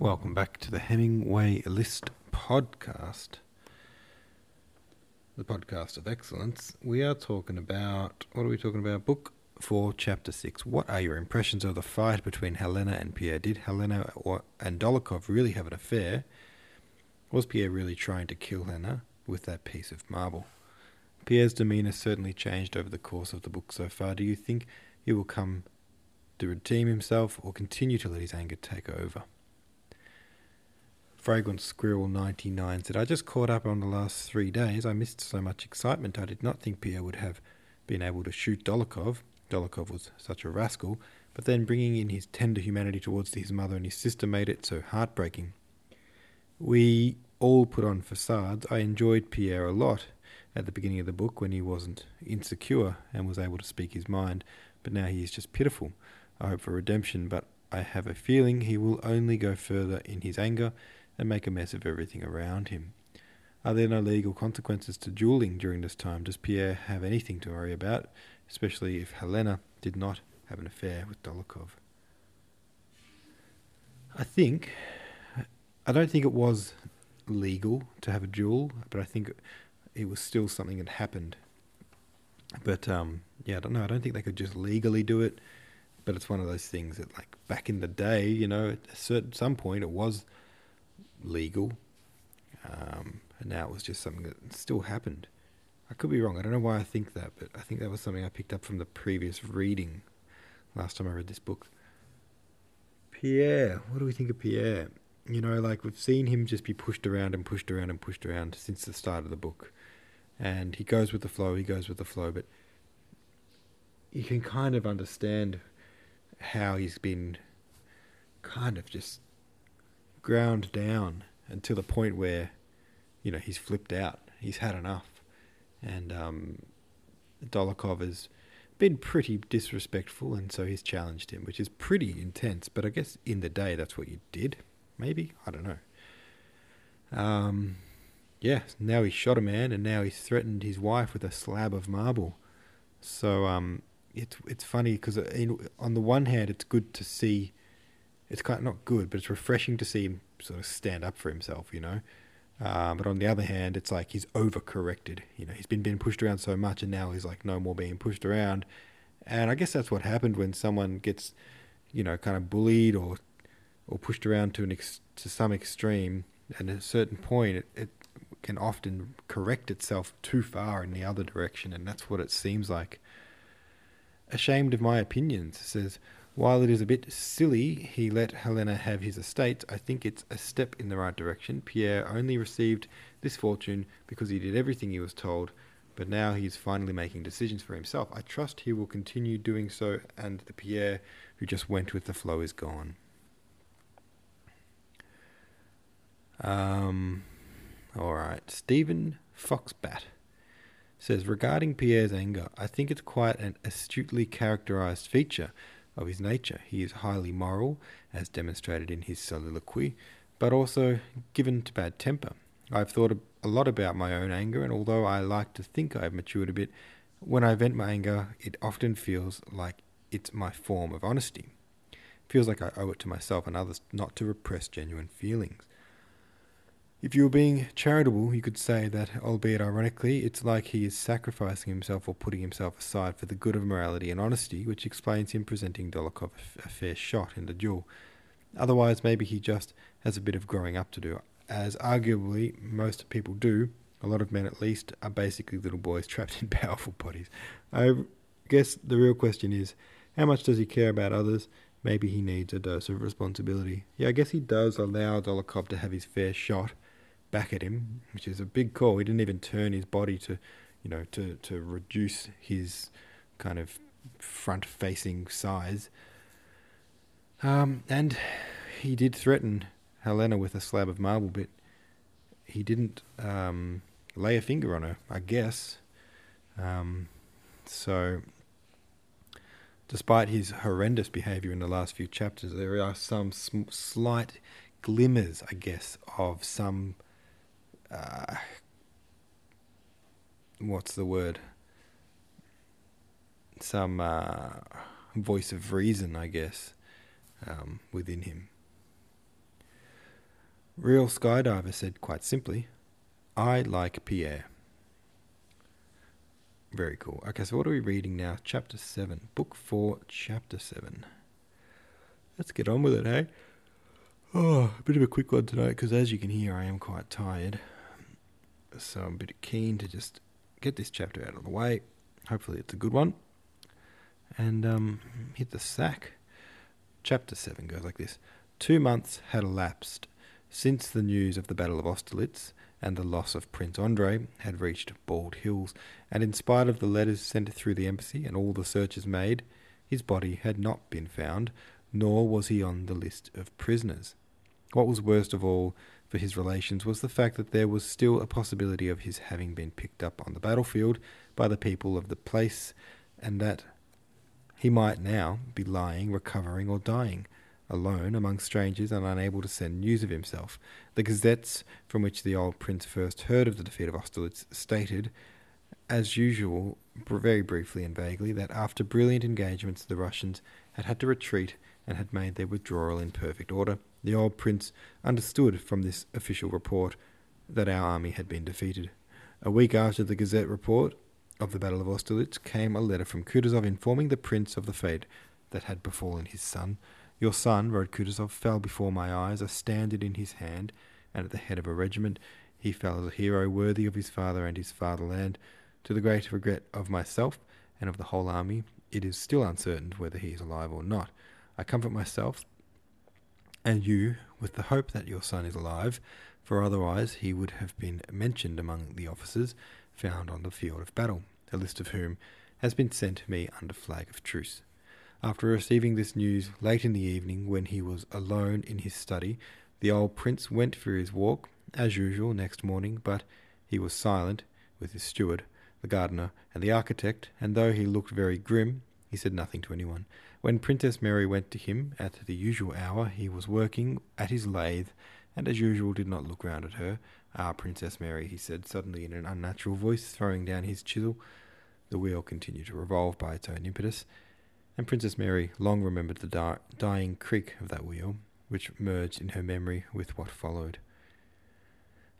Welcome back to the Hemingway List podcast, the podcast of excellence. We are talking about what are we talking about? Book four, chapter six. What are your impressions of the fight between Helena and Pierre? Did Helena and Dolokhov really have an affair? Was Pierre really trying to kill Helena with that piece of marble? Pierre's demeanour certainly changed over the course of the book so far. Do you think he will come to redeem himself or continue to let his anger take over? Fragrant Squirrel 99 said, I just caught up on the last three days. I missed so much excitement. I did not think Pierre would have been able to shoot Dolokhov. Dolokhov was such a rascal, but then bringing in his tender humanity towards his mother and his sister made it so heartbreaking. We all put on facades. I enjoyed Pierre a lot at the beginning of the book when he wasn't insecure and was able to speak his mind, but now he is just pitiful. I hope for redemption, but I have a feeling he will only go further in his anger and make a mess of everything around him. Are there no legal consequences to dueling during this time? Does Pierre have anything to worry about, especially if Helena did not have an affair with Dolokhov? I think, I don't think it was legal to have a duel, but I think it was still something that happened. But um, yeah, I don't know. I don't think they could just legally do it. But it's one of those things that, like back in the day, you know, at certain some point, it was legal, um, and now it was just something that still happened. I could be wrong. I don't know why I think that, but I think that was something I picked up from the previous reading last time I read this book. Pierre, what do we think of Pierre? You know, like we've seen him just be pushed around and pushed around and pushed around since the start of the book. And he goes with the flow, he goes with the flow, but you can kind of understand how he's been kind of just ground down until the point where, you know, he's flipped out. He's had enough. And um, Dolokhov has been pretty disrespectful, and so he's challenged him, which is pretty intense. But I guess in the day, that's what you did. Maybe? I don't know. Um, yeah, now he shot a man, and now he's threatened his wife with a slab of marble. So um, it's it's funny because on the one hand, it's good to see it's of not good, but it's refreshing to see him sort of stand up for himself, you know. Uh, but on the other hand, it's like he's overcorrected. You know, he's been being pushed around so much, and now he's like no more being pushed around. And I guess that's what happened when someone gets, you know, kind of bullied or or pushed around to an ex- to some extreme. And at a certain point, it, it can often correct itself too far in the other direction, and that's what it seems like. Ashamed of my opinions, says while it is a bit silly he let Helena have his estate, I think it's a step in the right direction. Pierre only received this fortune because he did everything he was told, but now he is finally making decisions for himself. I trust he will continue doing so, and the Pierre who just went with the flow is gone. Um, all right. Stephen Foxbat says regarding Pierre's anger, I think it's quite an astutely characterized feature of his nature. He is highly moral, as demonstrated in his soliloquy, but also given to bad temper. I've thought a lot about my own anger, and although I like to think I've matured a bit, when I vent my anger, it often feels like it's my form of honesty. It feels like I owe it to myself and others not to repress genuine feelings. If you were being charitable, you could say that, albeit ironically, it's like he is sacrificing himself or putting himself aside for the good of morality and honesty, which explains him presenting Dolokhov a fair shot in the duel. Otherwise, maybe he just has a bit of growing up to do, as arguably most people do. A lot of men, at least, are basically little boys trapped in powerful bodies. I guess the real question is how much does he care about others? Maybe he needs a dose of responsibility. Yeah, I guess he does allow Dolokhov to have his fair shot back at him, which is a big call. He didn't even turn his body to, you know, to, to reduce his kind of front facing size. Um, and he did threaten Helena with a slab of marble, but he didn't um, lay a finger on her, I guess. Um, so, despite his horrendous behavior in the last few chapters, there are some sm- slight glimmers, I guess, of some uh, what's the word? Some uh, voice of reason, I guess, um, within him. Real Skydiver said quite simply, I like Pierre. Very cool. Okay, so what are we reading now? Chapter 7. Book 4, Chapter 7. Let's get on with it, hey? Oh, a bit of a quick one tonight because as you can hear, I am quite tired. So I'm a bit keen to just get this chapter out of the way. Hopefully, it's a good one. And um, hit the sack. Chapter 7 goes like this Two months had elapsed since the news of the Battle of Austerlitz and the loss of Prince Andrei had reached Bald Hills, and in spite of the letters sent through the embassy and all the searches made, his body had not been found, nor was he on the list of prisoners. What was worst of all for his relations was the fact that there was still a possibility of his having been picked up on the battlefield by the people of the place, and that he might now be lying, recovering, or dying, alone among strangers and unable to send news of himself. The gazettes from which the old prince first heard of the defeat of Austerlitz stated, as usual, very briefly and vaguely, that after brilliant engagements the Russians had had to retreat and had made their withdrawal in perfect order. The old prince understood from this official report that our army had been defeated. A week after the Gazette report of the Battle of Austerlitz came a letter from Kutuzov informing the prince of the fate that had befallen his son. Your son, wrote Kutuzov, fell before my eyes, a standard in his hand, and at the head of a regiment. He fell as a hero worthy of his father and his fatherland. To the great regret of myself and of the whole army, it is still uncertain whether he is alive or not. I comfort myself and you with the hope that your son is alive, for otherwise he would have been mentioned among the officers found on the field of battle, a list of whom has been sent to me under flag of truce. After receiving this news late in the evening, when he was alone in his study, the old prince went for his walk, as usual, next morning, but he was silent with his steward, the gardener, and the architect, and though he looked very grim, he said nothing to anyone. When Princess Mary went to him at the usual hour, he was working at his lathe, and as usual did not look round at her. Ah, Princess Mary, he said suddenly in an unnatural voice, throwing down his chisel. The wheel continued to revolve by its own impetus, and Princess Mary long remembered the dying creak of that wheel, which merged in her memory with what followed.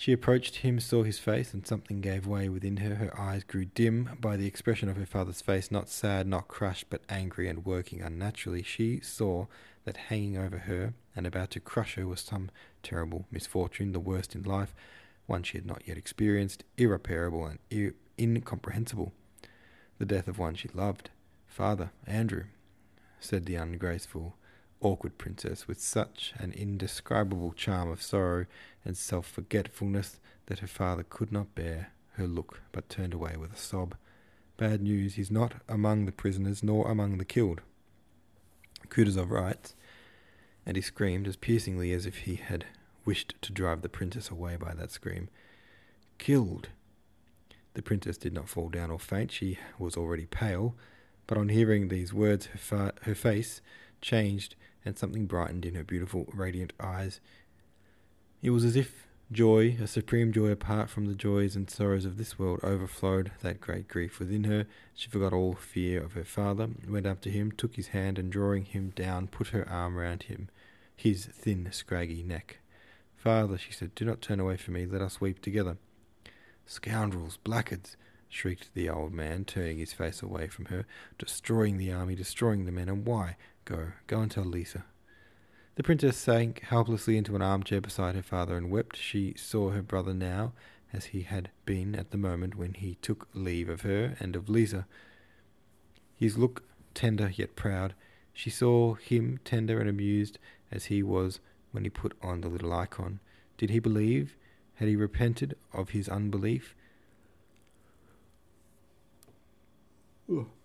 She approached him, saw his face, and something gave way within her. Her eyes grew dim by the expression of her father's face, not sad, not crushed, but angry and working unnaturally. She saw that hanging over her and about to crush her was some terrible misfortune, the worst in life, one she had not yet experienced, irreparable and ir- incomprehensible. The death of one she loved. Father, Andrew, said the ungraceful, awkward princess with such an indescribable charm of sorrow and self forgetfulness that her father could not bear her look, but turned away with a sob. Bad news, he's not among the prisoners nor among the killed. Kutuzov writes, and he screamed as piercingly as if he had wished to drive the princess away by that scream. Killed! The princess did not fall down or faint, she was already pale, but on hearing these words her, fa- her face changed and something brightened in her beautiful, radiant eyes. It was as if joy, a supreme joy apart from the joys and sorrows of this world, overflowed that great grief within her. She forgot all fear of her father, went up to him, took his hand, and drawing him down, put her arm round him, his thin, scraggy neck. Father, she said, do not turn away from me, let us weep together. Scoundrels, blackguards, shrieked the old man, turning his face away from her, destroying the army, destroying the men, and why? Go, go and tell Lisa. The princess sank helplessly into an armchair beside her father and wept. She saw her brother now, as he had been at the moment when he took leave of her and of Lisa. His look tender yet proud. She saw him tender and amused as he was when he put on the little icon. Did he believe? Had he repented of his unbelief?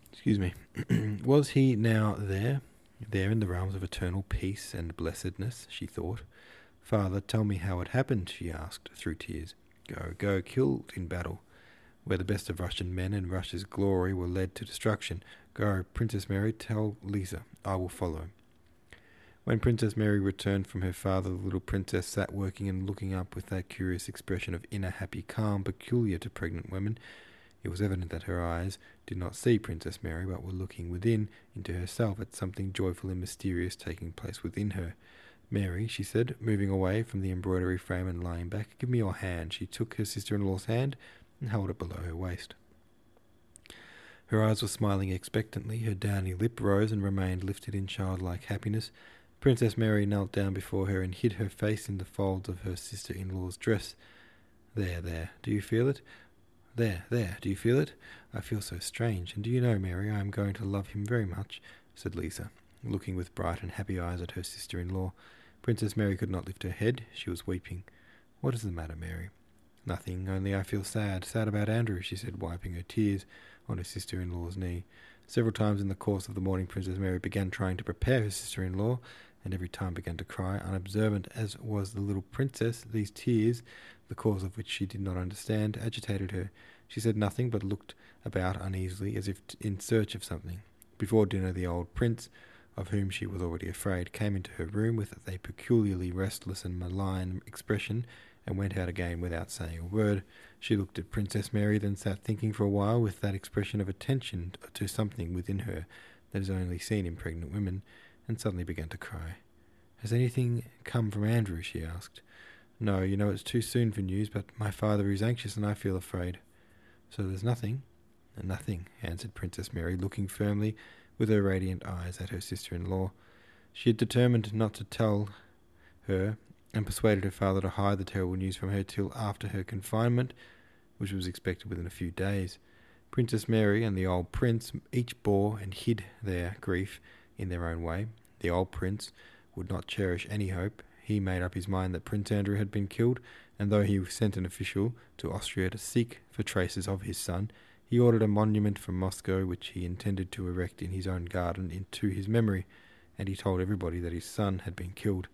Excuse me. was he now there? There in the realms of eternal peace and blessedness, she thought. Father, tell me how it happened, she asked through tears. Go, go, killed in battle, where the best of Russian men and Russia's glory were led to destruction. Go, Princess Mary, tell Lisa, I will follow. When Princess Mary returned from her father, the little princess sat working and looking up with that curious expression of inner happy calm peculiar to pregnant women. It was evident that her eyes did not see Princess Mary, but were looking within into herself at something joyful and mysterious taking place within her. Mary, she said, moving away from the embroidery frame and lying back, give me your hand. She took her sister in law's hand and held it below her waist. Her eyes were smiling expectantly, her downy lip rose and remained lifted in childlike happiness. Princess Mary knelt down before her and hid her face in the folds of her sister in law's dress. There, there, do you feel it? There, there, do you feel it? I feel so strange, and do you know, Mary, I am going to love him very much, said Lisa, looking with bright and happy eyes at her sister in law. Princess Mary could not lift her head, she was weeping. What is the matter, Mary? Nothing, only I feel sad, sad about Andrew, she said, wiping her tears on her sister in law's knee. Several times in the course of the morning, Princess Mary began trying to prepare her sister in law, and every time began to cry. Unobservant as was the little princess, these tears the cause of which she did not understand, agitated her. She said nothing, but looked about uneasily, as if in search of something. Before dinner, the old prince, of whom she was already afraid, came into her room with a peculiarly restless and malign expression, and went out again without saying a word. She looked at Princess Mary, then sat thinking for a while with that expression of attention to something within her that is only seen in pregnant women, and suddenly began to cry. Has anything come from Andrew? she asked. No, you know it's too soon for news, but my father is anxious and I feel afraid. So there's nothing? Nothing, answered Princess Mary, looking firmly with her radiant eyes at her sister in law. She had determined not to tell her, and persuaded her father to hide the terrible news from her till after her confinement, which was expected within a few days. Princess Mary and the old prince each bore and hid their grief in their own way. The old prince would not cherish any hope, he made up his mind that Prince Andrew had been killed, and though he sent an official to Austria to seek for traces of his son, he ordered a monument from Moscow which he intended to erect in his own garden into his memory, and he told everybody that his son had been killed.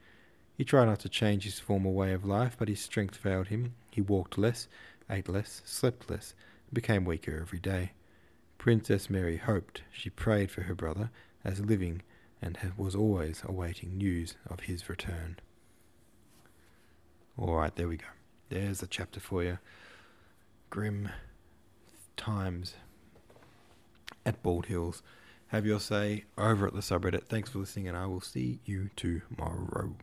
He tried not to change his former way of life, but his strength failed him. He walked less, ate less, slept less, and became weaker every day. Princess Mary hoped, she prayed for her brother, as living, and was always awaiting news of his return. All right, there we go. There's the chapter for you. Grim times at Bald Hills. Have your say over at the subreddit. Thanks for listening, and I will see you tomorrow.